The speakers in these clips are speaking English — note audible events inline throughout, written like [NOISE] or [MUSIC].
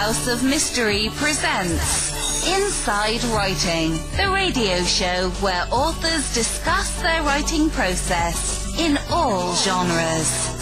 House of Mystery presents Inside Writing, the radio show where authors discuss their writing process in all genres.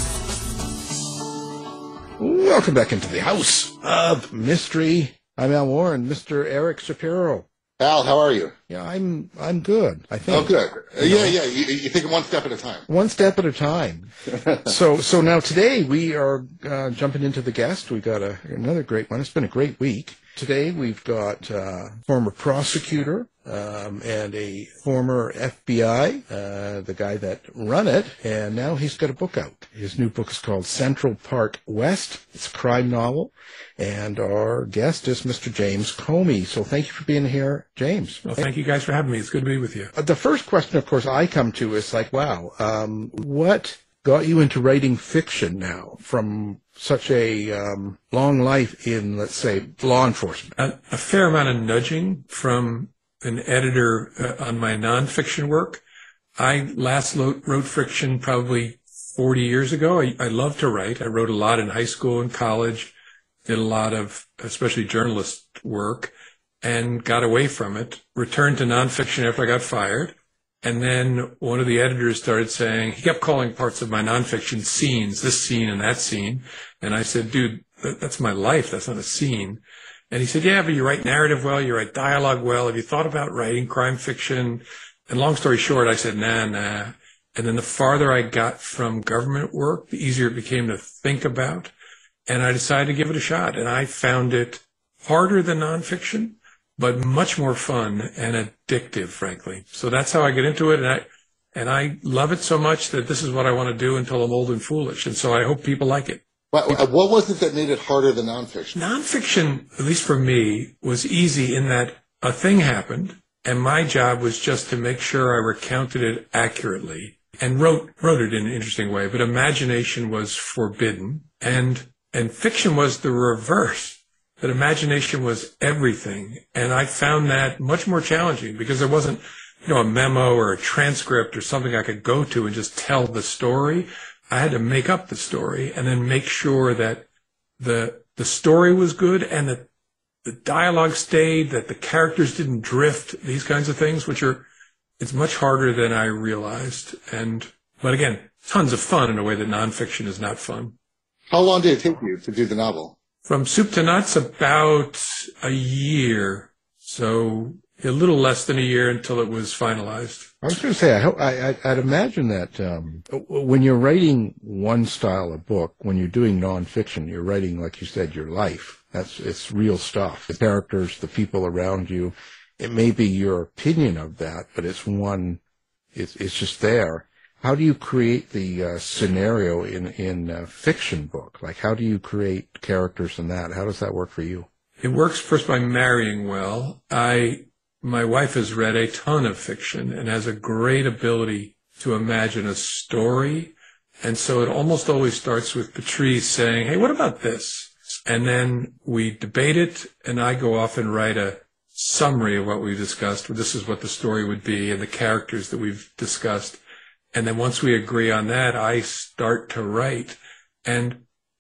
Welcome back into the House of Mystery. I'm Al Warren, Mr. Eric Shapiro. Al, how are you? Yeah, I'm I'm good. I think. Oh, good. Uh, yeah, yeah. You, you think one step at a time. One step at a time. [LAUGHS] so so now today we are uh, jumping into the guest. We got a, another great one. It's been a great week. Today we've got uh, former prosecutor um, and a former FBI, uh, the guy that run it, and now he's got a book out. His new book is called Central Park West. It's a crime novel, and our guest is Mr. James Comey. So thank you for being here, James. Well, thank you guys for having me. It's good to be with you. Uh, The first question, of course, I come to is like, wow, um, what got you into writing fiction now from such a um, long life in, let's say, law enforcement? A, a fair amount of nudging from an editor uh, on my nonfiction work. I last lo- wrote fiction probably 40 years ago. I, I love to write. I wrote a lot in high school and college, did a lot of, especially journalist work, and got away from it. Returned to nonfiction after I got fired. And then one of the editors started saying, he kept calling parts of my nonfiction scenes, this scene and that scene. And I said, dude, that, that's my life. That's not a scene. And he said, yeah, but you write narrative well, you write dialogue well. Have you thought about writing crime fiction? And long story short, I said, nah, nah. And then the farther I got from government work, the easier it became to think about. And I decided to give it a shot. And I found it harder than nonfiction, but much more fun and addictive, frankly. So that's how I get into it. And I, and I love it so much that this is what I want to do until I'm old and foolish. And so I hope people like it. What, uh, what was it that made it harder than nonfiction? Nonfiction, at least for me, was easy in that a thing happened and my job was just to make sure I recounted it accurately and wrote, wrote it in an interesting way, but imagination was forbidden and, and fiction was the reverse, that imagination was everything. And I found that much more challenging because there wasn't, you know, a memo or a transcript or something I could go to and just tell the story. I had to make up the story and then make sure that the the story was good and that the dialogue stayed, that the characters didn't drift, these kinds of things, which are it's much harder than I realized. And but again, tons of fun in a way that nonfiction is not fun. How long did it take you to do the novel? From soup to nuts, about a year. So a little less than a year until it was finalized. I was going to say, I, hope, I, I'd imagine that um, when you're writing one style of book, when you're doing nonfiction, you're writing, like you said, your life. That's it's real stuff. The characters, the people around you. It may be your opinion of that, but it's one. It's it's just there. How do you create the uh, scenario in in a fiction book? Like, how do you create characters in that? How does that work for you? It works first by marrying well. I my wife has read a ton of fiction and has a great ability to imagine a story. And so it almost always starts with Patrice saying, Hey, what about this? And then we debate it and I go off and write a summary of what we've discussed. This is what the story would be and the characters that we've discussed. And then once we agree on that, I start to write and,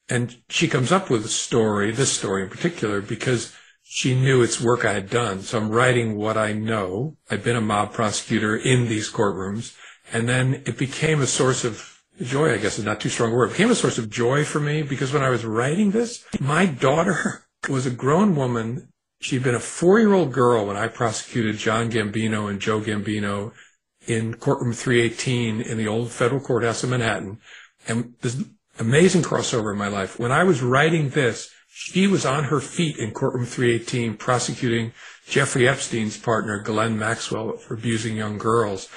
and she comes up with a story, this story in particular, because she knew it's work I had done. So I'm writing what I know. I've been a mob prosecutor in these courtrooms. And then it became a source of joy, I guess is not too strong a word. It became a source of joy for me because when I was writing this, my daughter [LAUGHS] was a grown woman. She'd been a four year old girl when I prosecuted John Gambino and Joe Gambino in courtroom 318 in the old federal courthouse in Manhattan. And this amazing crossover in my life. When I was writing this, she was on her feet in courtroom 318 prosecuting Jeffrey Epstein's partner, Ghislaine Maxwell, for abusing young girls.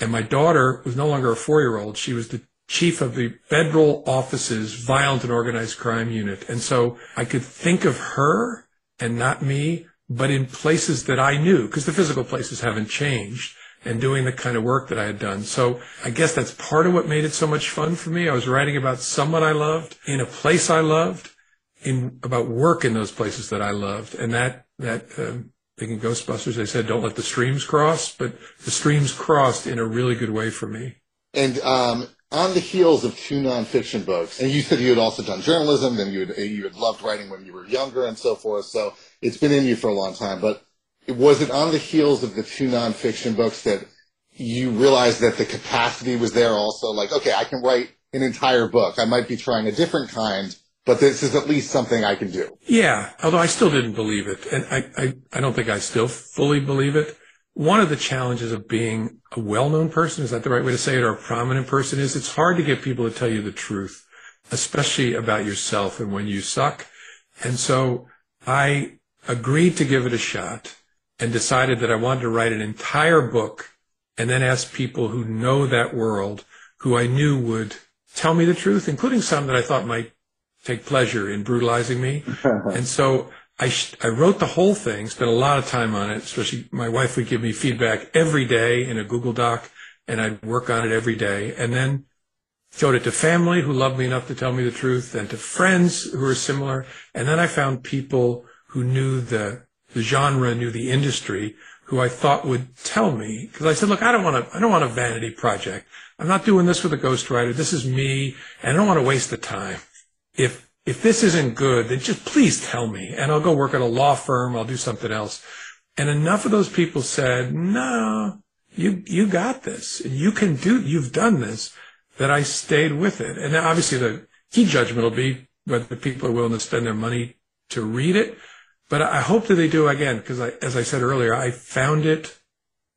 And my daughter was no longer a four year old. She was the chief of the federal office's violent and organized crime unit. And so I could think of her and not me, but in places that I knew, because the physical places haven't changed and doing the kind of work that I had done. So I guess that's part of what made it so much fun for me. I was writing about someone I loved in a place I loved in about work in those places that I loved. And that, that, um, I in Ghostbusters, they said, don't let the streams cross, but the streams crossed in a really good way for me. And um, on the heels of two nonfiction books, and you said you had also done journalism, and you had, you had loved writing when you were younger and so forth. So it's been in you for a long time. But was it on the heels of the two nonfiction books that you realized that the capacity was there also? Like, okay, I can write an entire book. I might be trying a different kind, but this is at least something I can do. Yeah, although I still didn't believe it. And I, I, I don't think I still fully believe it. One of the challenges of being a well-known person, is that the right way to say it, or a prominent person, is it's hard to get people to tell you the truth, especially about yourself and when you suck. And so I agreed to give it a shot and decided that I wanted to write an entire book and then ask people who know that world, who I knew would tell me the truth, including some that I thought might take pleasure in brutalizing me. [LAUGHS] and so I, sh- I wrote the whole thing, spent a lot of time on it, especially my wife would give me feedback every day in a Google Doc, and I'd work on it every day. And then showed it to family who loved me enough to tell me the truth, and to friends who were similar. And then I found people who knew the, the genre, knew the industry, who I thought would tell me. Because I said, look, I don't want to, I don't want a vanity project. I'm not doing this with a ghostwriter. This is me, and I don't want to waste the time. If if this isn't good, then just please tell me and I'll go work at a law firm. I'll do something else. And enough of those people said, no, you, you got this. You can do, you've done this that I stayed with it. And obviously the key judgment will be whether people are willing to spend their money to read it. But I hope that they do again, because as I said earlier, I found it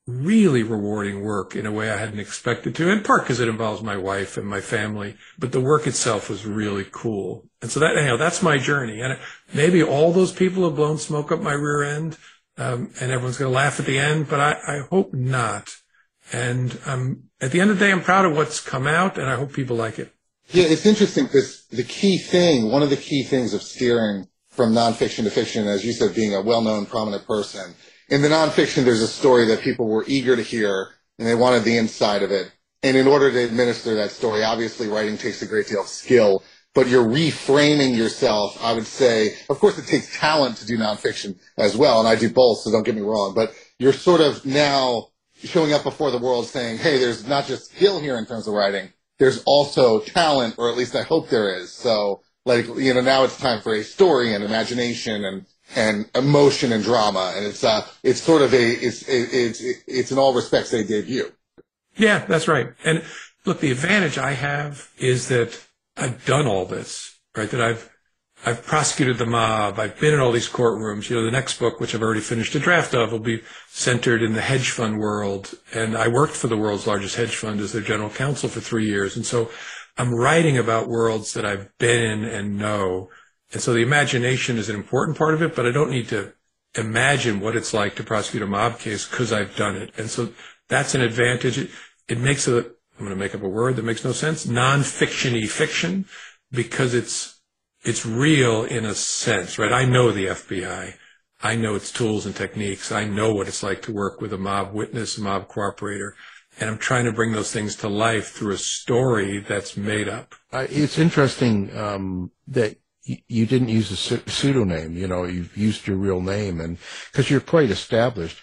really rewarding work in a way I hadn't expected to, in part because it involves my wife and my family, but the work itself was really cool. And so that, you know, that's my journey. And maybe all those people have blown smoke up my rear end, um, and everyone's going to laugh at the end, but I, I hope not. And um, at the end of the day, I'm proud of what's come out, and I hope people like it. Yeah, it's interesting because the key thing, one of the key things of steering from nonfiction to fiction, as you said, being a well-known, prominent person, in the nonfiction, there's a story that people were eager to hear and they wanted the inside of it. And in order to administer that story, obviously writing takes a great deal of skill, but you're reframing yourself. I would say, of course, it takes talent to do nonfiction as well. And I do both, so don't get me wrong, but you're sort of now showing up before the world saying, Hey, there's not just skill here in terms of writing. There's also talent, or at least I hope there is. So like, you know, now it's time for a story and imagination and and emotion and drama, and it's uh, it's sort of a it's it's it's in all respects a debut. Yeah, that's right. And look, the advantage I have is that I've done all this, right? That I've I've prosecuted the mob. I've been in all these courtrooms. You know, the next book, which I've already finished a draft of, will be centered in the hedge fund world. And I worked for the world's largest hedge fund as their general counsel for three years. And so I'm writing about worlds that I've been in and know. And so the imagination is an important part of it, but I don't need to imagine what it's like to prosecute a mob case because I've done it. And so that's an advantage. It, it makes a, I'm going to make up a word that makes no sense, non-fictiony fiction because it's, it's real in a sense, right? I know the FBI. I know its tools and techniques. I know what it's like to work with a mob witness, a mob cooperator. And I'm trying to bring those things to life through a story that's made up. Uh, it's interesting um, that you didn't use a pseudonym, you know, you've used your real name and because you're quite established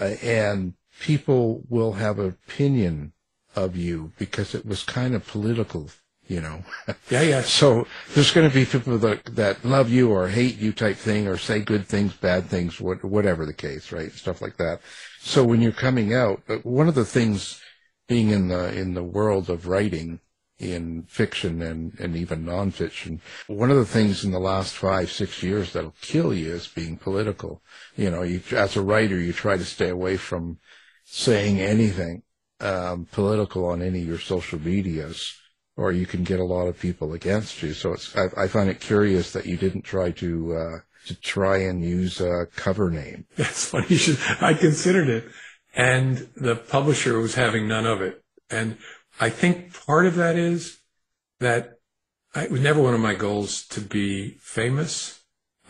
uh, and people will have an opinion of you because it was kind of political, you know. [LAUGHS] Yeah, yeah. so there's going to be people that, that love you or hate you type thing or say good things, bad things, whatever the case, right? Stuff like that. So when you're coming out, uh, one of the things being in the, in the world of writing in fiction and, and even nonfiction. One of the things in the last five, six years that'll kill you is being political. You know, you, as a writer, you try to stay away from saying anything um, political on any of your social medias, or you can get a lot of people against you. So it's, I, I find it curious that you didn't try to uh, to try and use a cover name. [LAUGHS] That's funny. Should, I considered it, and the publisher was having none of it. And I think part of that is that I, it was never one of my goals to be famous.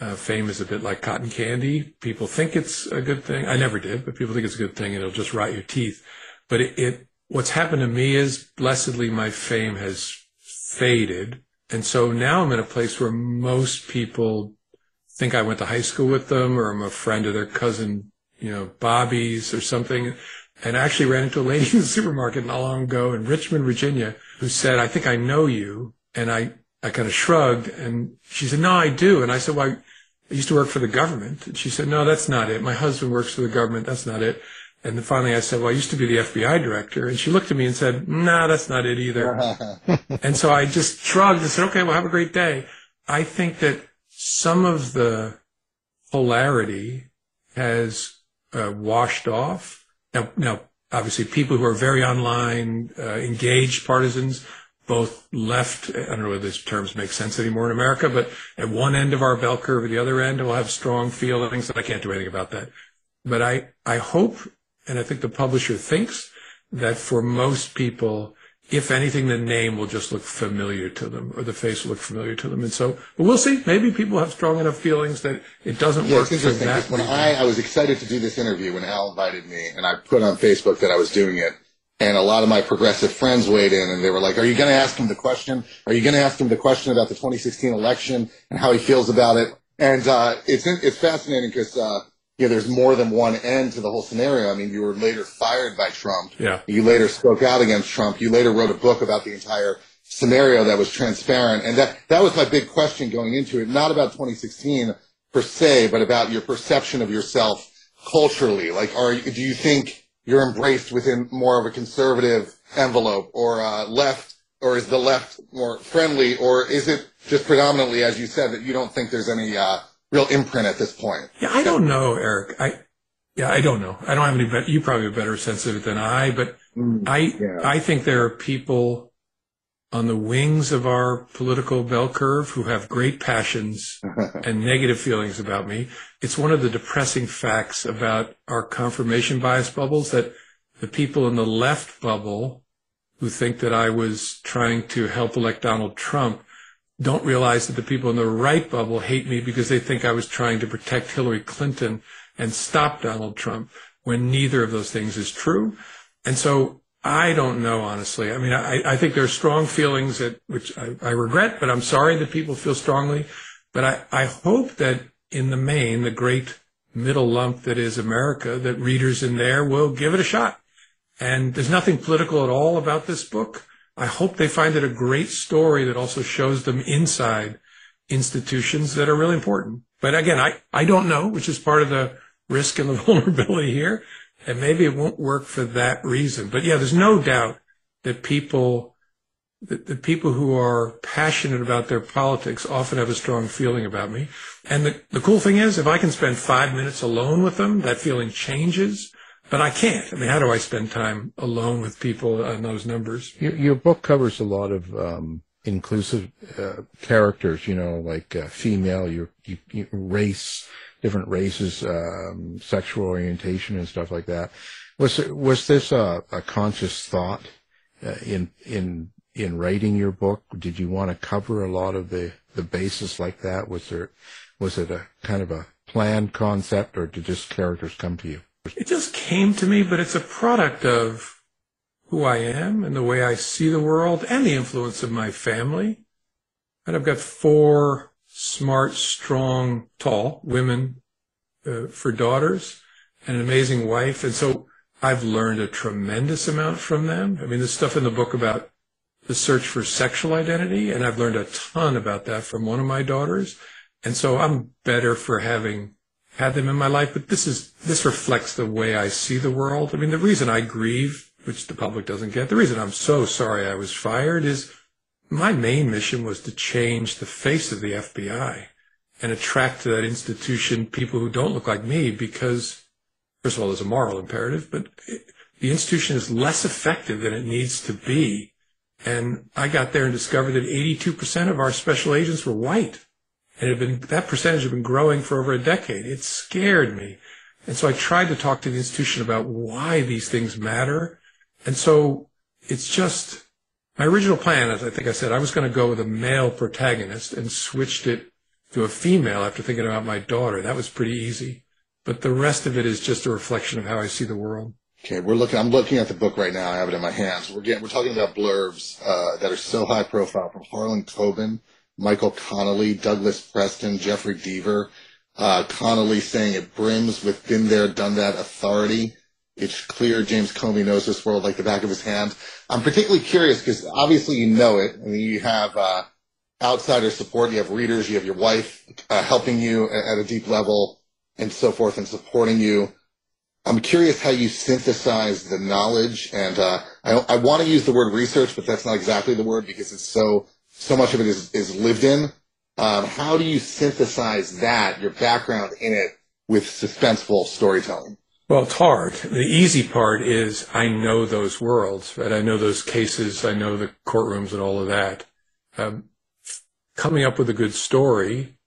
Uh, fame is a bit like cotton candy. People think it's a good thing. I never did, but people think it's a good thing and it'll just rot your teeth. But it, it what's happened to me is blessedly my fame has faded. And so now I'm in a place where most people think I went to high school with them or I'm a friend of their cousin, you know, Bobby's or something. And I actually ran into a lady [LAUGHS] in the supermarket not long ago in Richmond, Virginia, who said, I think I know you. And I, I kind of shrugged and she said, no, I do. And I said, well, I, used to work for the government. And she said, no, that's not it. My husband works for the government. That's not it. And then finally I said, well, I used to be the FBI director. And she looked at me and said, nah, that's not it either. [LAUGHS] and so I just shrugged and said, okay, well, have a great day. I think that some of the polarity has uh, washed off. Now, now, obviously, people who are very online, uh, engaged partisans, both left, I don't know whether these terms make sense anymore in America, but at one end of our bell curve, at the other end, we'll have strong feelings, and I can't do anything about that. But I, I hope, and I think the publisher thinks, that for most people, if anything, the name will just look familiar to them or the face will look familiar to them. And so, but we'll see. Maybe people have strong enough feelings that it doesn't Yeah, work it's interesting. that. When. I, I was excited to do this interview when Al invited me, and I put on Facebook that I was doing it, and a lot of my progressive friends weighed in, and they were like, "Are you going to ask him the question? Are you going to ask him the question about the 2016 election and how he feels about it?" And uh, it's it's fascinating because uh, you know there's more than one end to the whole scenario. I mean, you were later fired by Trump. Yeah. You later spoke out against Trump. You later wrote a book about the entire scenario that was transparent. And that, that was my big question going into it, not about 2016 per se, but about your perception of yourself culturally. Like, are do you think you're embraced within more of a conservative envelope or uh, left, or is the left more friendly, or is it just predominantly, as you said, that you don't think there's any uh, real imprint at this point? Yeah, I don't know, Eric. I, yeah, I don't know. I don't have any better, you probably have a better sense of it than I, but mm, I, yeah. I think there are people on the wings of our political bell curve who have great passions [LAUGHS] and negative feelings about me. It's one of the depressing facts about our confirmation bias bubbles that the people in the left bubble who think that I was trying to help elect Donald Trump don't realize that the people in the right bubble hate me because they think I was trying to protect Hillary Clinton and stop Donald Trump when neither of those things is true. And so I don't know, honestly. I mean, I, I think there are strong feelings that, which I, I regret, but I'm sorry that people feel strongly. But I, I hope that in the main, the great middle lump that is America, that readers in there will give it a shot. And there's nothing political at all about this book. I hope they find it a great story that also shows them inside institutions that are really important. But again, I, I don't know, which is part of the risk and the [LAUGHS] vulnerability here. And maybe it won't work for that reason. But yeah, there's no doubt that people, that the people who are passionate about their politics often have a strong feeling about me. And the, the cool thing is, if I can spend five minutes alone with them, that feeling changes. But I can't. I mean, how do I spend time alone with people on those numbers? Your, your book covers a lot of um, inclusive uh, characters, you know, like uh, female, your, you, you, race, different races, um, sexual orientation, and stuff like that. Was was this a, a conscious thought uh, in in in writing your book? Did you want to cover a lot of the the basis like that? Was there was it a kind of a planned concept, or did just characters come to you? It just came to me, but it's a product of who I am and the way I see the world and the influence of my family. And I've got four smart, strong, tall women uh, for daughters and an amazing wife. And so I've learned a tremendous amount from them. I mean, there's stuff in the book about the search for sexual identity, and I've learned a ton about that from one of my daughters. And so I'm better for having had them in my life, but this is, this reflects the way I see the world. I mean, the reason I grieve, which the public doesn't get, the reason I'm so sorry I was fired is my main mission was to change the face of the FBI and attract to that institution people who don't look like me because, first of all, there's a moral imperative, but it, the institution is less effective than it needs to be. And I got there and discovered that 82% of our special agents were white. And it had been, that percentage had been growing for over a decade. It scared me. And so I tried to talk to the institution about why these things matter. And so it's just, my original plan, as I think I said, I was going to go with a male protagonist and switched it to a female after thinking about my daughter. That was pretty easy. But the rest of it is just a reflection of how I see the world. Okay, we're looking. I'm looking at the book right now. I have it in my hands. We're getting. We're talking about blurbs uh, that are so high profile from Harlan Coben, Michael Connelly, Douglas Preston, Jeffrey Deaver. Uh, Connelly saying it brims with been there, done that authority. It's clear James Comey knows this world like the back of his hand. I'm particularly curious because obviously you know it. I mean, you have uh, outsider support, you have readers, you have your wife uh, helping you at a deep level, and so forth, and supporting you. I'm curious how you synthesize the knowledge, and uh, I, I want to use the word research, but that's not exactly the word because it's so so much of it is, is lived in. Um, how do you synthesize that, your background in it, with suspenseful storytelling? Well, it's hard. The easy part is I know those worlds, right? I know those cases. I know the courtrooms and all of that. Um, coming up with a good story,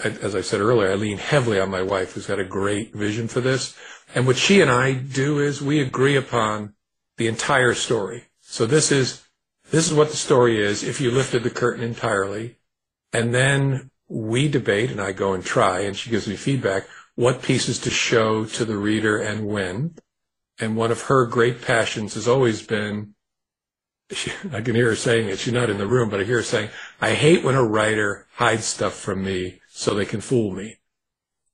as I said earlier, I lean heavily on my wife, who's got a great vision for this. And what she and I do is we agree upon the entire story. So this is this is what the story is. If you lifted the curtain entirely, and then we debate, and I go and try, and she gives me feedback what pieces to show to the reader and when. And one of her great passions has always been, she, I can hear her saying it, she's not in the room, but I hear her saying, I hate when a writer hides stuff from me so they can fool me.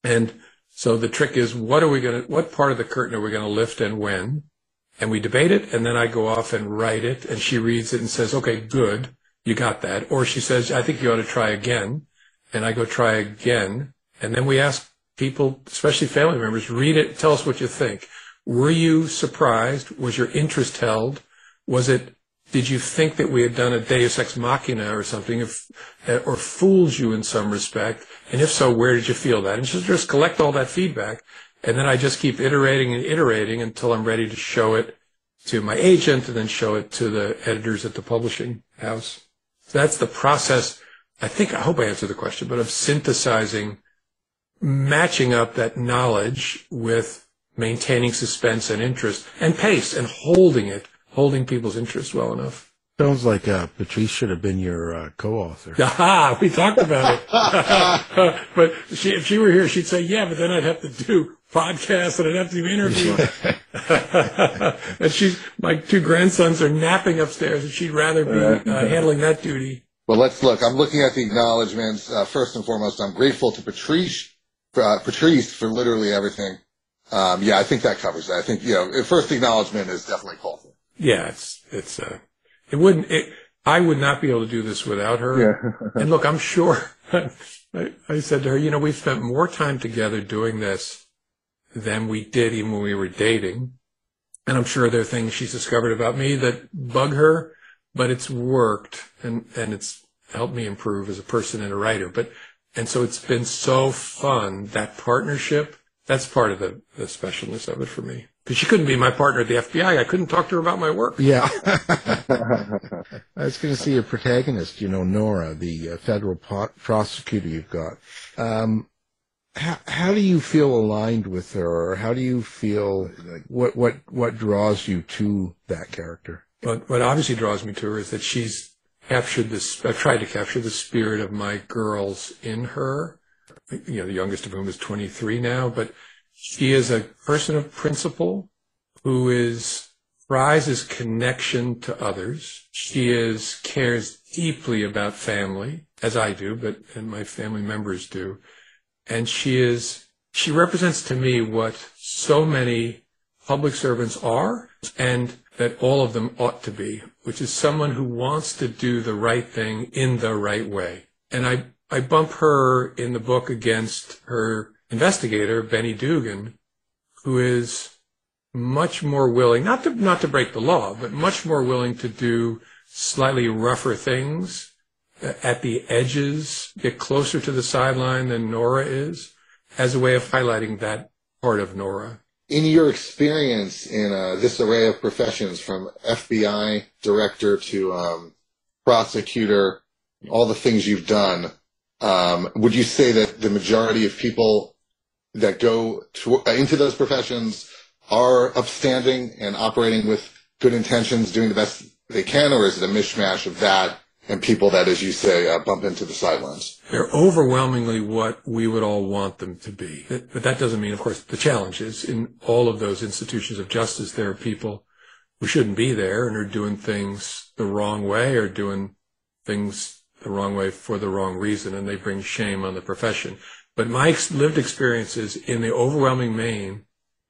And so the trick is, what are we going to, what part of the curtain are we going to lift and when? And we debate it, and then I go off and write it, and she reads it and says, okay, good, you got that. Or she says, I think you ought to try again. And I go try again. And then we ask people, especially family members, read it, tell us what you think. Were you surprised? Was your interest held? Was it, did you think that we had done a deus ex machina or something, if, or fooled you in some respect? And if so, where did you feel that? And just, just collect all that feedback. And then I just keep iterating and iterating until I'm ready to show it to my agent and then show it to the editors at the publishing house. So that's the process. I think, I hope I answered the question, but of synthesizing matching up that knowledge with maintaining suspense and interest and pace and holding it, holding people's interest well enough. Sounds like uh, Patrice should have been your uh, co-author. [LAUGHS] Aha, we talked about it. [LAUGHS] but she, if she were here, she'd say, yeah, but then I'd have to do podcasts and I'd have to do interviews. [LAUGHS] and she's, my two grandsons are napping upstairs and she'd rather be uh, handling that duty. Well, let's look. I'm looking at the acknowledgments. Uh, first and foremost, I'm grateful to Patrice uh, Patrice for literally everything. Um, yeah, I think that covers that. I think, you know, first acknowledgement is definitely called for. Yeah, it's, it's, uh, it wouldn't, it, I would not be able to do this without her. Yeah. and look, I'm sure, [LAUGHS] I, I said to her, you know, we've spent more time together doing this than we did even when we were dating. And I'm sure there are things she's discovered about me that bug her, but it's worked and, and it's helped me improve as a person and a writer. But and so it's been so fun, that partnership. That's part of the, the specialness of it for me. Because she couldn't be my partner at the FBI. I couldn't talk to her about my work. Yeah. [LAUGHS] I was going to see a protagonist, you know, Nora, the uh, federal po- prosecutor you've got. Um, how, how do you feel aligned with her? Or how do you feel, like, what, what, what draws you to that character? But what obviously draws me to her is that she's captured this, I've tried to capture the spirit of my girls in her. You know, the youngest of whom is 23 now, but she is a person of principle who is prizes connection to others. She is cares deeply about family, as I do, but and my family members do. And she is she represents to me what so many public servants are and that all of them ought to be, which is someone who wants to do the right thing in the right way. And I, I bump her in the book against her investigator, Benny Dugan, who is much more willing, not to, not to break the law, but much more willing to do slightly rougher things at the edges, get closer to the sideline than Nora is, as a way of highlighting that part of Nora. In your experience in uh, this array of professions, from FBI director to um, prosecutor, all the things you've done, um, would you say that the majority of people that go to, uh, into those professions are upstanding and operating with good intentions, doing the best they can, or is it a mishmash of that and people that, as you say, uh, bump into the sidelines. They're overwhelmingly what we would all want them to be. But that doesn't mean, of course, the challenge is in all of those institutions of justice, there are people who shouldn't be there and are doing things the wrong way or doing things the wrong way for the wrong reason, and they bring shame on the profession. But my lived experience is in the overwhelming main,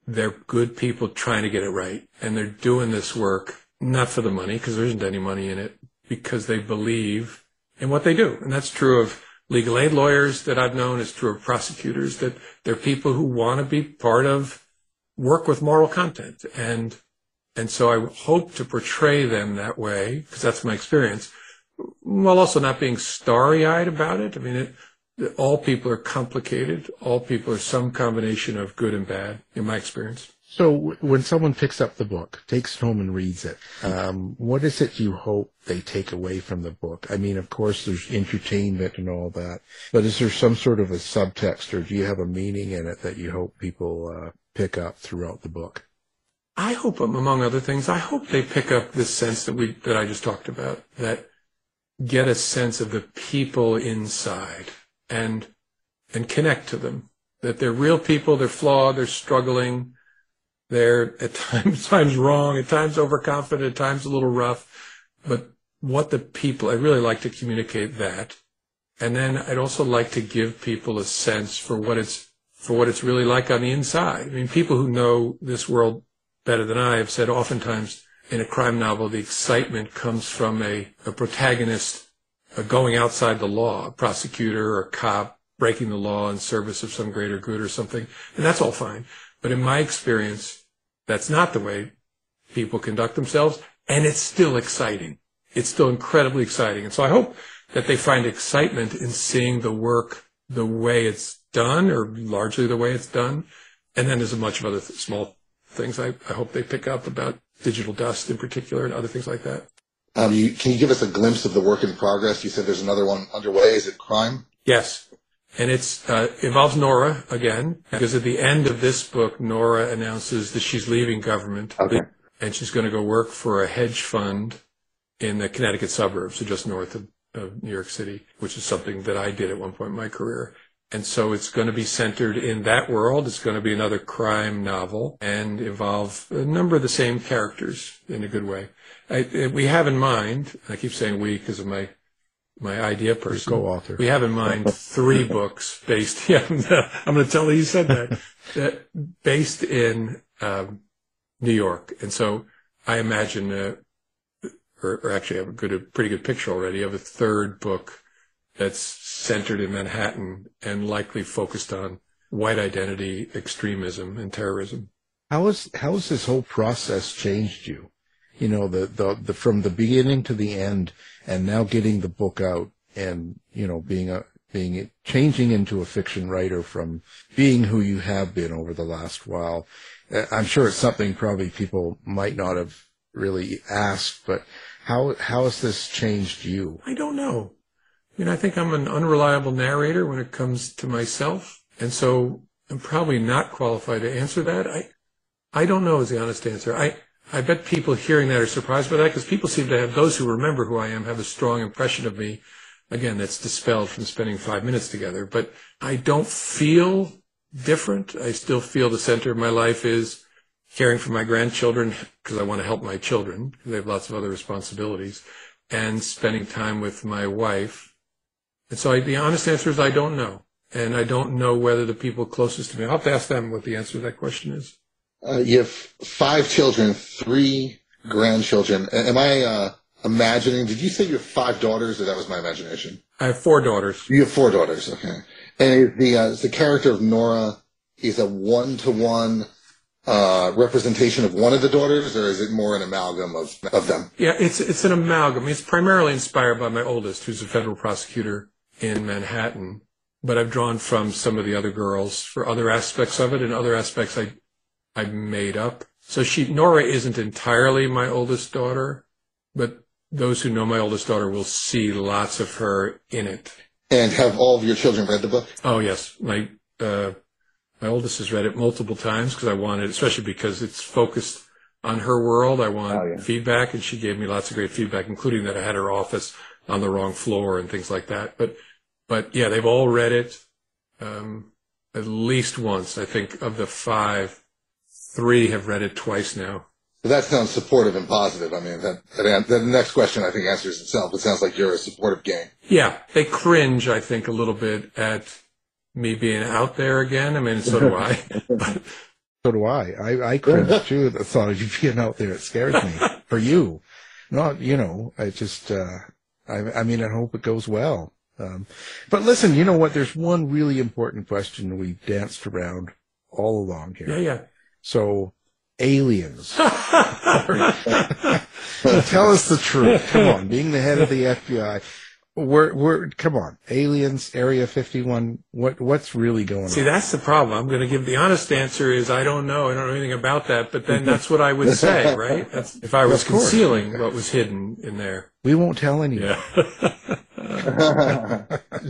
they're good people trying to get it right. And they're doing this work not for the money, because there isn't any money in it, because they believe in what they do. And that's true of legal aid lawyers that I've known. It's true of prosecutors that they're people who want to be part of work with moral content. And, and so I hope to portray them that way, because that's my experience, while also not being starry eyed about it. I mean, it, all people are complicated. All people are some combination of good and bad, in my experience. So when someone picks up the book, takes it home and reads it, um, what is it you hope they take away from the book? I mean, of course, there's entertainment and all that, but is there some sort of a subtext, or do you have a meaning in it that you hope people uh, pick up throughout the book? I hope, among other things, I hope they pick up this sense that we that I just talked about, that get a sense of the people inside and and connect to them, that they're real people, they're flawed, they're struggling they're at [LAUGHS] times, times wrong, at times overconfident, at times a little rough. But what the people, I really like to communicate that. And then I'd also like to give people a sense for what it's, for what it's really like on the inside. I mean, people who know this world better than I have said oftentimes in a crime novel, the excitement comes from a, a protagonist Uh, going outside the law, a prosecutor or a cop breaking the law in service of some greater good or something. And that's all fine. But in my experience, that's not the way people conduct themselves. And it's still exciting. It's still incredibly exciting. And so I hope that they find excitement in seeing the work the way it's done or largely the way it's done. And then there's a bunch of other th- small things I, I hope they pick up about digital dust in particular and other things like that. Um, you, can you give us a glimpse of the work in progress? You said there's another one underway. Is it crime? Yes and it uh, involves Nora again because at the end of this book, Nora announces that she's leaving government okay. and she's going to go work for a hedge fund in the Connecticut suburbs, so just north of, of New York City, which is something that I did at one point in my career. And so it's going to be centered in that world. It's going to be another crime novel and involve a number of the same characters in a good way. I, we have in mind, I keep saying we because of my my idea person. Co-author. We have in mind three books based. [LAUGHS] Yeah, I'm going to tell you you said that. [LAUGHS] that based in um, New York, and so I imagine, uh, or, or, actually, I have a good, a pretty good picture already of a third book that's centered in Manhattan and likely focused on white identity, extremism, and terrorism. How has how has this whole process changed you? You know, the, the the from the beginning to the end and now getting the book out and you know being a being changing into a fiction writer from being who you have been over the last while. Uh, I'm sure it's something probably people might not have really asked, but how how has this changed you? I don't know. I mean, I think I'm an unreliable narrator when it comes to myself, and so I'm probably not qualified to answer that. I I don't know is the honest answer. I I bet people hearing that are surprised by that because people seem to have, those who remember who I am have a strong impression of me. Again, that's dispelled from spending five minutes together, but I don't feel different. I still feel the center of my life is caring for my grandchildren because I want to help my children because they have lots of other responsibilities and spending time with my wife. And so I, the honest answer is I don't know. And I don't know whether the people closest to me, I'll have to ask them what the answer to that question is. Uh, you have five children, three grandchildren. Am I uh, imagining? Did you say you have five daughters, or that was my imagination? I have four daughters. You have four daughters. Okay. And the uh, the character of Nora is a one to one representation of one of the daughters, or is it more an amalgam of of them? Yeah, it's it's an amalgam. It's primarily inspired by my oldest, who's a federal prosecutor in Manhattan. But I've drawn from some of the other girls for other aspects of it, and other aspects I I made up. So she, Nora isn't entirely my oldest daughter, but those who know my oldest daughter will see lots of her in it. And have all of your children read the book? Oh yes, my uh, my oldest has read it multiple times because I wanted, especially because it's focused on her world. I want oh, yeah. feedback, and she gave me lots of great feedback, including that I had her office on the wrong floor and things like that. But but yeah, they've all read it um, at least once. I think of the five, three have read it twice now. That sounds supportive and positive. I mean, that, that, the next question I think answers itself. It sounds like you're a supportive gang. Yeah, they cringe, I think, a little bit at me being out there again. I mean, so do I. [LAUGHS] So do I. I, I cringe too at the thought of you being out there. It scares me for you. Not, you know, I just, uh, I, I mean, I hope it goes well. Um, but listen, you know what? There's one really important question we danced around all along here. Yeah, yeah. So, aliens. [LAUGHS] [LAUGHS] Tell us the truth. Come on, being the head of the FBI, we're we're come on, aliens, Area 51. What what's really going See, on? See that's the problem. I'm going to give the honest answer is I don't know. I don't know anything about that. But then that's what I would say, [LAUGHS] right? That's if I was concealing what was hidden in there. We won't tell anyone. Yeah. [LAUGHS]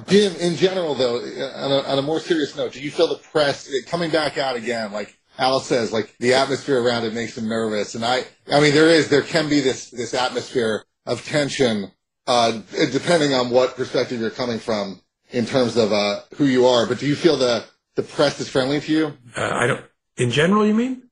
Jim, in general, though, on a, on a more serious note, do you feel the press coming back out again? Like Al says, like the atmosphere around it makes him nervous, and I, I mean, there is, there can be this this atmosphere of tension, uh, depending on what perspective you're coming from in terms of uh, who you are. But do you feel the the press is friendly to you Uh, I don't. In general, you mean?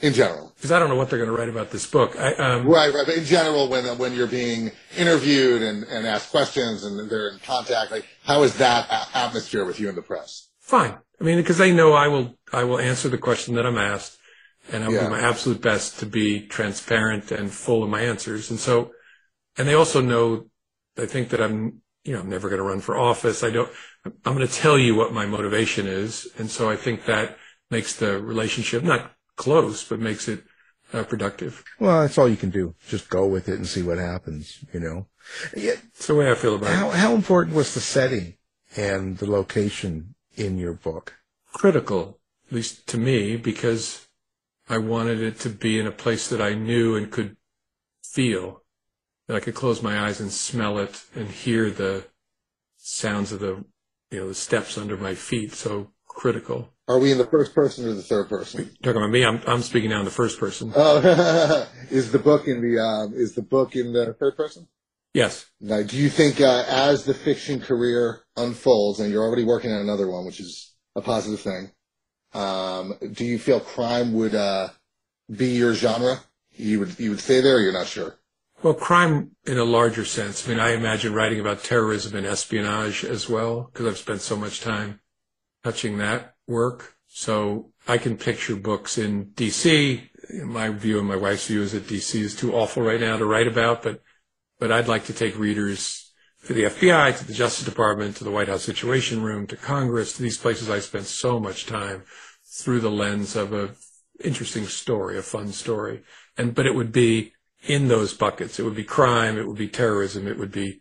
in general? Because I don't know what they're going to write about this book. I, um, Right, right. But in general, when when you're being interviewed and, and asked questions and they're in contact, like how is that atmosphere with you in the press? Fine. I mean, because they know I will, I will answer the question that I'm asked, and I'll Yeah. do my absolute best to be transparent and full of my answers. And so, and they also know, they think that I'm, you know, I'm never going to run for office. I don't. I'm going to tell you what my motivation is, and so I think that makes the relationship not close, but makes it uh, productive. Well, that's all you can do. Just go with it and see what happens. You know. Yeah, It's the way I feel about how it. how important was the setting and the location in your book? Critical, at least to me, because I wanted it to be in a place that I knew and could feel that I could close my eyes and smell it and hear the sounds of the, you know, the steps under my feet. So critical. Are we in the first person or the third person? Talking about me, I'm, I'm speaking now in the first person. Oh, [LAUGHS] is the book in the um, is the book in the third person? Yes. Now, do you think uh, as the fiction career unfolds, and you're already working on another one, which is a positive thing, um, do you feel crime would uh, be your genre? You would you would stay there, or you're not sure? Well, crime in a larger sense. I mean, I imagine writing about terrorism and espionage as well, because I've spent so much time touching that work. So I can picture books in DC. My view and my wife's view is that DC is too awful right now to write about, but, but I'd like to take readers to the FBI, to the Justice Department, to the White House Situation Room, to Congress, to these places I spent so much time through the lens of a interesting story, a fun story. And, but it would be in those buckets. It would be crime, it would be terrorism, it would be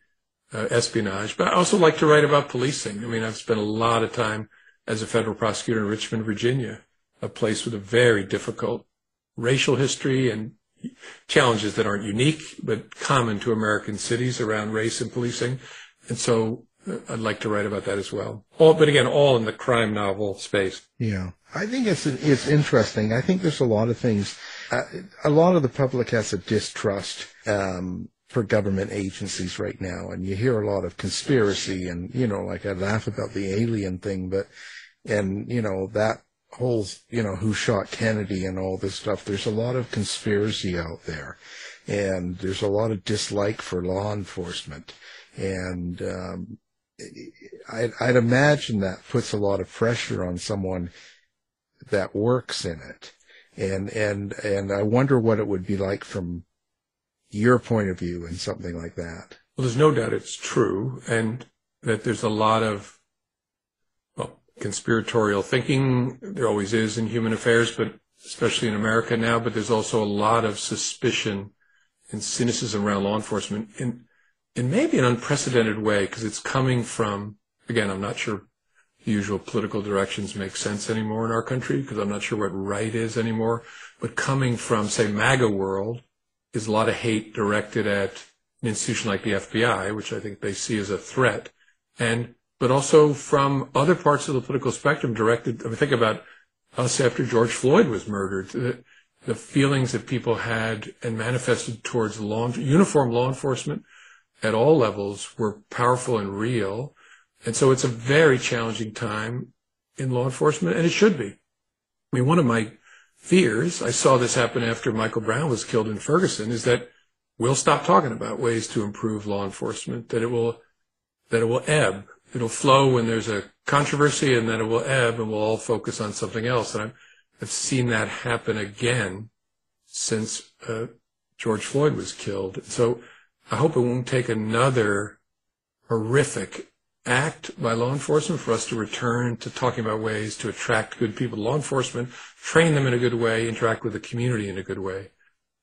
uh, espionage. But I also like to write about policing. I mean, I've spent a lot of time as a federal prosecutor in Richmond, Virginia, a place with a very difficult racial history and challenges that aren't unique, but common to American cities around race and policing. And so uh, I'd like to write about that as well. All, but again, all in the crime novel space. Yeah, I think it's it's interesting. I think there's a lot of things. Uh, a lot of the public has a distrust um, for government agencies right now, and you hear a lot of conspiracy, and you know, like I laugh about the alien thing, but and you know that whole you know who shot Kennedy and all this stuff. There's a lot of conspiracy out there, and there's a lot of dislike for law enforcement, and um, I'd, I'd imagine that puts a lot of pressure on someone that works in it. And, and, and I wonder what it would be like from your point of view in something like that. Well, there's no doubt it's true, and that there's a lot of, well, conspiratorial thinking. There always is in human affairs, but especially in America now. But there's also a lot of suspicion and cynicism around law enforcement in, in maybe an unprecedented way, because it's coming from, again, I'm not sure usual political directions make sense anymore in our country, because I'm not sure what right is anymore. But coming from, say, MAGA world, is a lot of hate directed at an institution like the FBI, which I think they see as a threat, and but also from other parts of the political spectrum directed. I mean, think about us after George Floyd was murdered. The, the feelings that people had and manifested towards law, uniform law enforcement at all levels were powerful and real. And so it's a very challenging time in law enforcement, and it should be. I mean, one of my fears, I saw this happen after Michael Brown was killed in Ferguson, is that we'll stop talking about ways to improve law enforcement, that it will, that it will ebb. It'll flow when there's a controversy and then it will ebb and we'll all focus on something else. And I'm, have seen that happen again since uh, George Floyd was killed. So I hope it won't take another horrific act by law enforcement for us to return to talking about ways to attract good people to law enforcement, train them in a good way, interact with the community in a good way.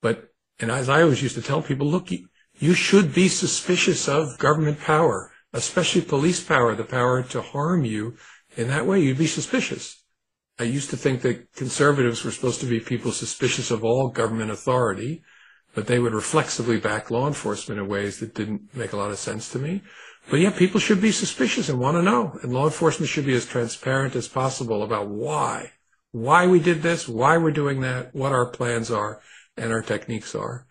But, and as I always used to tell people, look, you, should be suspicious of government power, especially police power, the power to harm you in that way. You'd be suspicious. I used to think that conservatives were supposed to be people suspicious of all government authority, but they would reflexively back law enforcement in ways that didn't make a lot of sense to me. But yeah, people should be suspicious and want to know. And law enforcement should be as transparent as possible about why, why we did this, why we're doing that, what our plans are and our techniques are.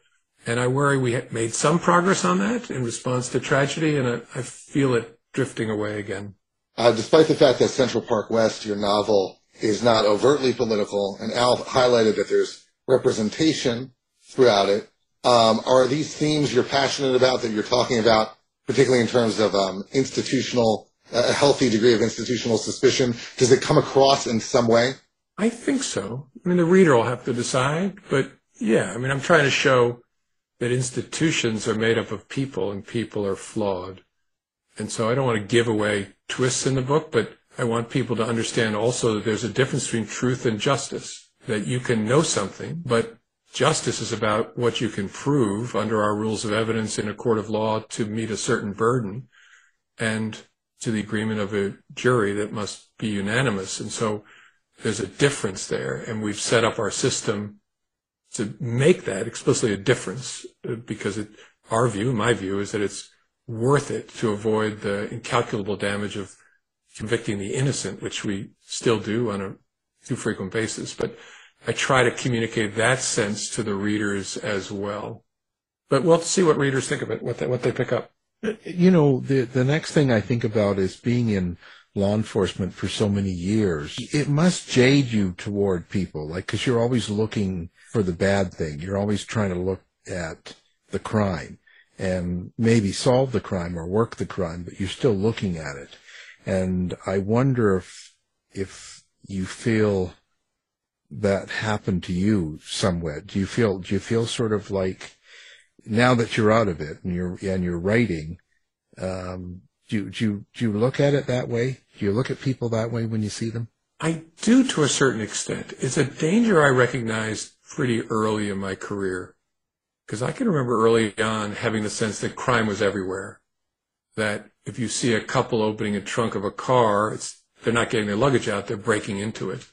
And I worry we made some progress on that in response to tragedy, and I, I feel it drifting away again. Uh, despite the fact that Central Park West, your novel, is not overtly political, and Al highlighted that there's representation throughout it, um, are these themes you're passionate about that you're talking about particularly in terms of um, institutional, a healthy degree of institutional suspicion? Does it come across in some way? I think so. I mean, the reader will have to decide, but yeah, I mean, I'm trying to show that institutions are made up of people and people are flawed. And so I don't want to give away twists in the book, but I want people to understand also that there's a difference between truth and justice, that you can know something, but Justice is about what you can prove under our rules of evidence in a court of law to meet a certain burden and to the agreement of a jury that must be unanimous. And so there's a difference there. And we've set up our system to make that explicitly a difference because it, our view, my view, is that it's worth it to avoid the incalculable damage of convicting the innocent, which we still do on a too frequent basis. But I try to communicate that sense to the readers as well. But we'll see what readers think of it, what they, what they pick up. You know, the the next thing I think about is being in law enforcement for so many years. It must jade you toward people, like because you're always looking for the bad thing. You're always trying to look at the crime and maybe solve the crime or work the crime, but you're still looking at it. And I wonder if if you feel that happened to you somewhat? Do you feel do you feel sort of like now that you're out of it and you're and you're writing, um, do do you do you look at it that way? Do you look at people that way when you see them? I do to a certain extent. It's a danger I recognized pretty early in my career because I can remember early on having the sense that crime was everywhere. That if you see a couple opening a trunk of a car, it's they're not getting their luggage out; they're breaking into it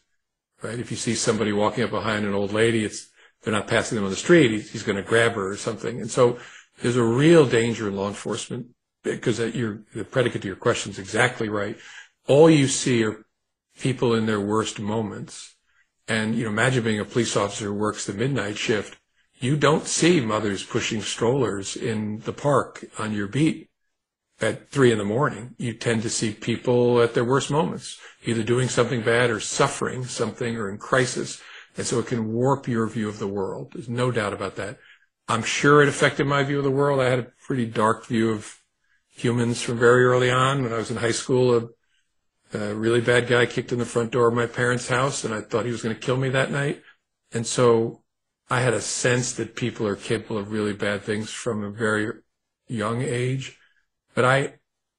right? If you see somebody walking up behind an old lady, it's they're not passing them on the street. He's, he's going to grab her or something. And so there's a real danger in law enforcement because that your the predicate to your question is exactly right. All you see are people in their worst moments. And you know, imagine being a police officer who works the midnight shift. You don't see mothers pushing strollers in the park on your beat at three in the morning. You tend to see people at their worst moments either doing something bad or suffering something or in crisis. And so it can warp your view of the world. There's no doubt about that. I'm sure it affected my view of the world. I had a pretty dark view of humans from very early on. When I was in high school, a, a really bad guy kicked in the front door of my parents' house and I thought he was going to kill me that night. And so I had a sense that people are capable of really bad things from a very young age. But I,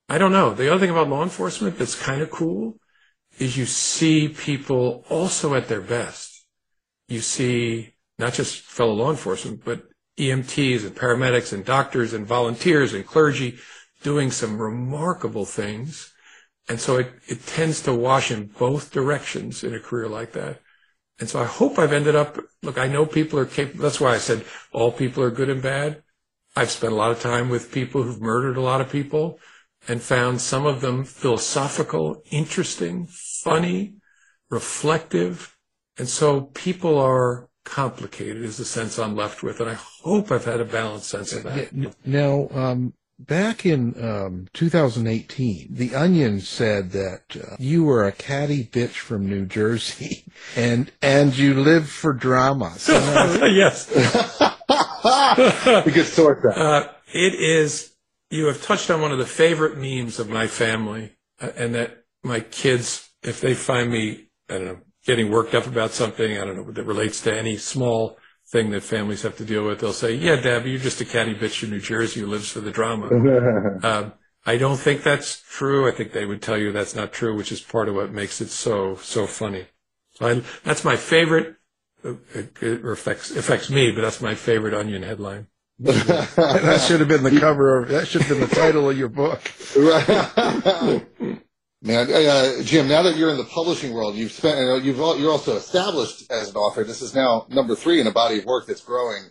I don't know. The other thing about law enforcement that's kind of cool is you see people also at their best. You see not just fellow law enforcement, but EMTs and paramedics and doctors and volunteers and clergy doing some remarkable things. And so it, it tends to wash in both directions in a career like that. And so I hope I've ended up, look, I know people are capable. That's why I said all people are good and bad. I've spent a lot of time with people who've murdered a lot of people and found some of them philosophical, interesting, funny, reflective. And so people are complicated is the sense I'm left with. And I hope I've had a balanced sense of that. Now, um, back in um, 2018, The Onion said that uh, you were a catty bitch from New Jersey [LAUGHS] and, and you live for drama. [LAUGHS] So, yes. [LAUGHS] [LAUGHS] could sort that. Uh, it is you have touched on one of the favorite memes of my family, uh, and that my kids, if they find me, I don't know, getting worked up about something, I don't know, that relates to any small thing that families have to deal with, they'll say, yeah, Deb, you're just a catty bitch from New Jersey who lives for the drama. [LAUGHS] um, I don't think that's true. I think they would tell you that's not true, which is part of what makes it so, so funny. So I, that's my favorite. Uh, it affects, affects me, but that's my favorite onion headline. [LAUGHS] that should have been the cover of, that should have been the title of your book. [LAUGHS] Man, uh, Jim, now that you're in the publishing world, you've spent, you know, you've you're also established as an author. This is now number three in a body of work that's growing.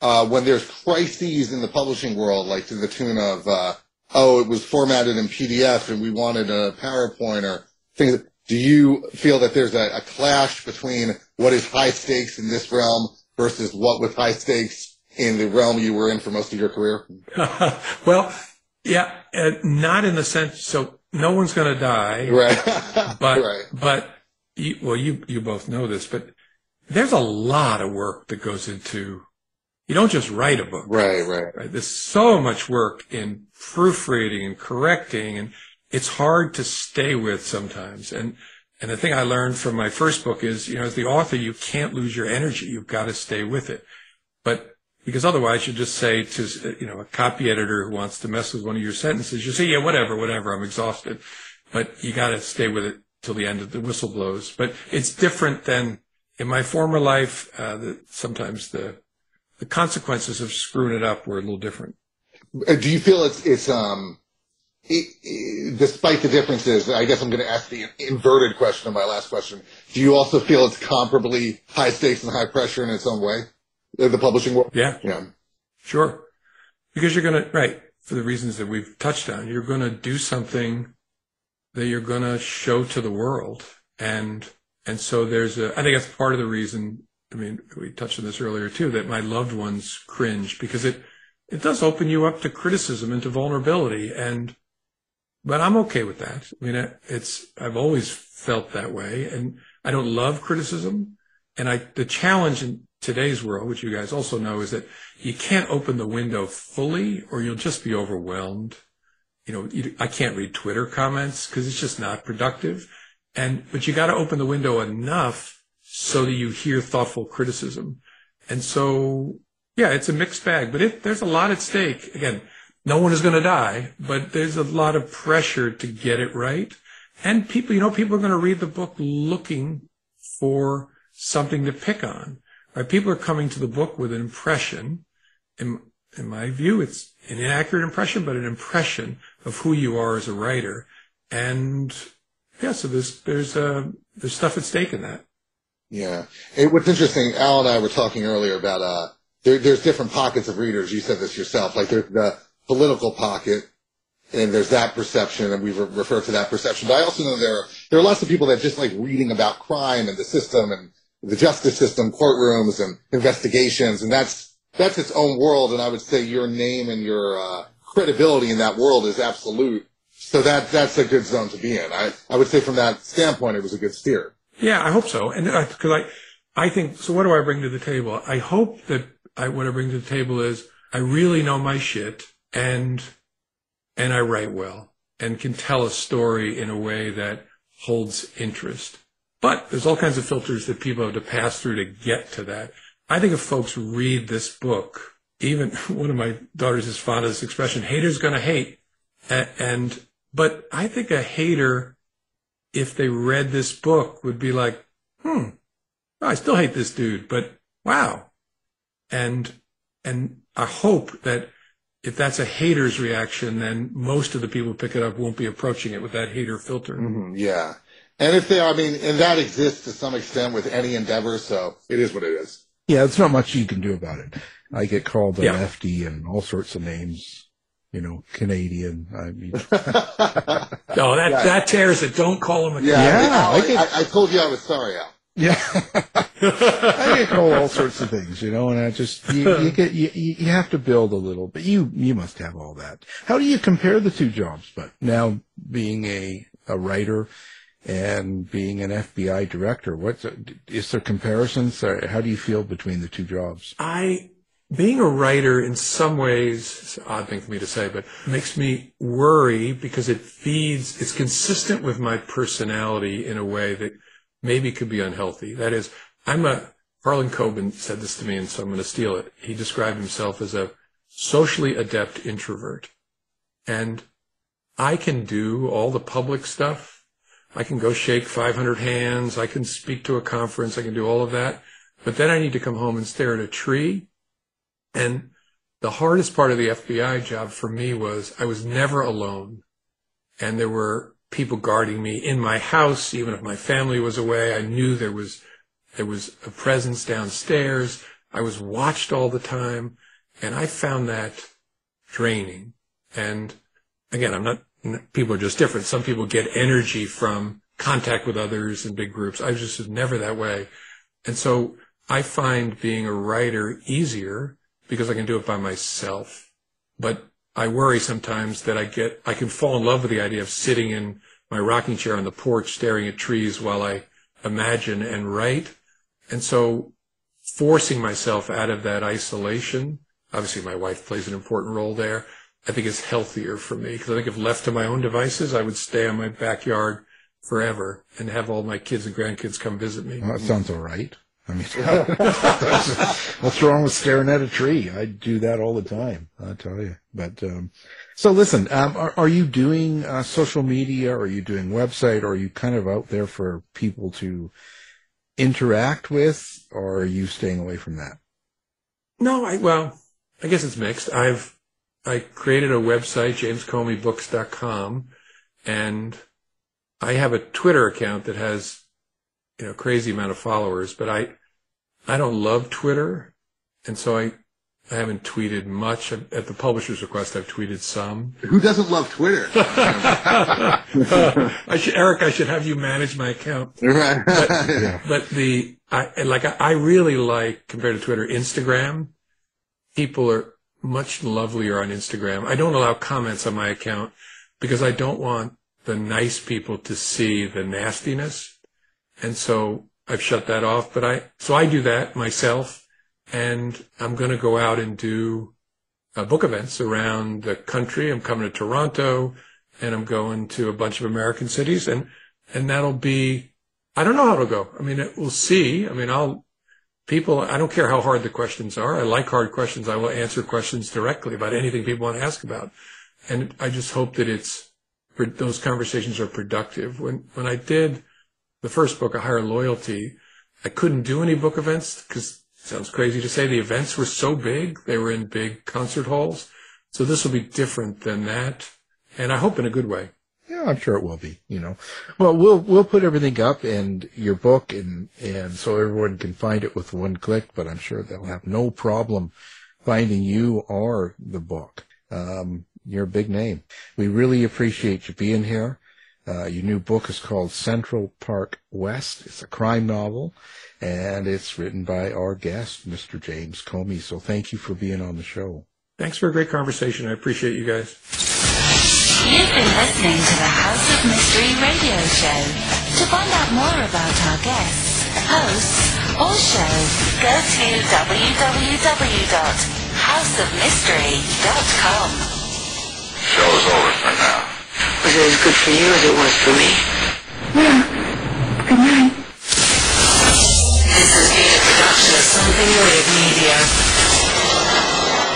Uh, when there's crises in the publishing world, like to the tune of, uh, oh, it was formatted in PDF and we wanted a PowerPoint or things. Do you feel that there's a, a clash between what is high stakes in this realm versus what was high stakes in the realm you were in for most of your career? [LAUGHS] well, yeah, uh, not in the sense. So no one's going to die, right? [LAUGHS] but right. but you, well, you you both know this, but there's a lot of work that goes into. You don't just write a book, right? Right. right? There's so much work in proofreading and correcting, and it's hard to stay with sometimes. And and the thing I learned from my first book is, you know, as the author, you can't lose your energy. You've got to stay with it. But because otherwise you just say to, you know, a copy editor who wants to mess with one of your sentences, you say, yeah, whatever, whatever, I'm exhausted. But you got to stay with it till the end of the whistle blows. But it's different than in my former life. Uh, sometimes the, the consequences of screwing it up were a little different. Uh, do you feel it's, it's, um, it, it, despite the differences, I guess I'm going to ask the inverted question of my last question. Do you also feel it's comparably high stakes and high pressure in its own way? Uh, the publishing world. Yeah. Yeah. Sure. Because you're going to, right, for the reasons that we've touched on, you're going to do something that you're going to show to the world. And, and so there's a, I think that's part of the reason. I mean, we touched on this earlier too, that my loved ones cringe because it, it does open you up to criticism and to vulnerability. And, but I'm okay with that. I mean, it's, I've always felt that way and I don't love criticism. And I, the challenge in, today's world, which you guys also know, is that you can't open the window fully or you'll just be overwhelmed. You know, you, I can't read Twitter comments because it's just not productive. And, but you got to open the window enough so that you hear thoughtful criticism. And so, yeah, it's a mixed bag, but it, there's a lot at stake. Again, no one is going to die, but there's a lot of pressure to get it right. And people, you know, people are going to read the book looking for something to pick on. Right? People are coming to the book with an impression. In, in my view, it's an inaccurate impression, but an impression of who you are as a writer. And yeah, so there's there's uh, there's stuff at stake in that. Yeah. It, what's interesting, Al and I were talking earlier about uh, there, there's different pockets of readers. You said this yourself. Like there's the political pocket, and there's that perception, and we re- refer to that perception. But I also know there are, there are lots of people that just like reading about crime and the system and the justice system, courtrooms and investigations, and that's that's its own world. And I would say your name and your uh, credibility in that world is absolute. So that that's a good zone to be in. I I would say from that standpoint, it was a good steer. Yeah, I hope so. And because uh, I I think so. What do I bring to the table? I hope that I what I bring to the table is I really know my shit and and I write well and can tell a story in a way that holds interest. But there's all kinds of filters that people have to pass through to get to that. I think if folks read this book, even [LAUGHS] one of my daughters is fond of this expression, haters gonna hate. And, but I think a hater, if they read this book would be like, hmm, I still hate this dude, but wow. And, and I hope that if that's a hater's reaction, then most of the people who pick it up won't be approaching it with that hater filter. Mm-hmm, yeah. And if they, I mean, and that exists to some extent with any endeavor, so it is what it is. Yeah, there's not much you can do about it. I get called a yeah. lefty and all sorts of names. You know, Canadian. I mean, no, [LAUGHS] that yeah. that tears it. Don't call him a. Yeah, yeah I, I, I, told you I was sorry, Al. Yeah, [LAUGHS] I get called all sorts of things, you know, and I just you, you get you, you have to build a little, but you you must have all that. How do you compare the two jobs? But now being a a writer and being an FBI director. What's is there comparisons? How do you feel between the two jobs? I being a writer in some ways, it's an odd thing for me to say, but makes me worry because it feeds, it's consistent with my personality in a way that maybe could be unhealthy. That is, I'm a, Harlan Coben said this to me, and so I'm going to steal it. He described himself as a socially adept introvert. And I can do all the public stuff. I can go shake 500 hands. I can speak to a conference. I can do all of that. But then I need to come home and stare at a tree. And the hardest part of the FBI job for me was I was never alone. And there were people guarding me in my house. Even if my family was away, I knew there was, there was a presence downstairs. I was watched all the time. And I found that draining. And again, I'm not, people are just different. Some people get energy from contact with others in big groups. I was just was never that way. And so I find being a writer easier because I can do it by myself. But I worry sometimes that I get, I can fall in love with the idea of sitting in my rocking chair on the porch staring at trees while I imagine and write. And so forcing myself out of that isolation, obviously my wife plays an important role there, I think is healthier for me because I think if left to my own devices, I would stay on my backyard forever and have all my kids and grandkids come visit me. Well, that sounds all right. I mean, [LAUGHS] what's wrong with staring at a tree? I do that all the time. I tell you. But um, so listen, um, are, are, you doing uh, social media? Are you doing website? Are you kind of out there for people to interact with, or are you staying away from that? No, I well, I guess it's mixed. I've I created a website, jamescomeybooks.com, and I have a Twitter account that has you know, crazy amount of followers, but I, I don't love Twitter. And so I, I haven't tweeted much. At the publisher's request, I've tweeted some. Who doesn't love Twitter? uh, [LAUGHS] [LAUGHS] I should, Eric, I should have you manage my account. [LAUGHS] Right. But, yeah. but the, I, like, I really like, compared to Twitter, Instagram. People are much lovelier on Instagram. I don't allow comments on my account because I don't want the nice people to see the nastiness. And so I've shut that off, but I, so I do that myself and I'm going to go out and do uh, book events around the country. I'm coming to Toronto and I'm going to a bunch of American cities and, and that'll be, I don't know how it'll go. I mean, we'll see. I mean, I'll, people, I don't care how hard the questions are. I like hard questions. I will answer questions directly about anything people want to ask about. And I just hope that it's, those conversations are productive. When, when I did, the first book, A Higher Loyalty, I couldn't do any book events because sounds crazy to say the events were so big. They were in big concert halls. So this will be different than that. And I hope in a good way. Yeah, I'm sure it will be, you know. Well, we'll, we'll put everything up and your book and, and so everyone can find it with one click, but I'm sure they'll have no problem finding you or the book. Um, you're a big name. We really appreciate you being here. Uh, your new book is called Central Park West. It's a crime novel, and it's written by our guest, Mr. James Comey. So thank you for being on the show. Thanks for a great conversation. I appreciate you guys. You've been listening to the House of Mystery radio show. To find out more about our guests, hosts, or show, go to www.houseofmystery.com. Show's over for now was it as good for you as it was for me. Yeah. Good night. This has been a production of Something Weird Media.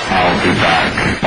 I'll be back.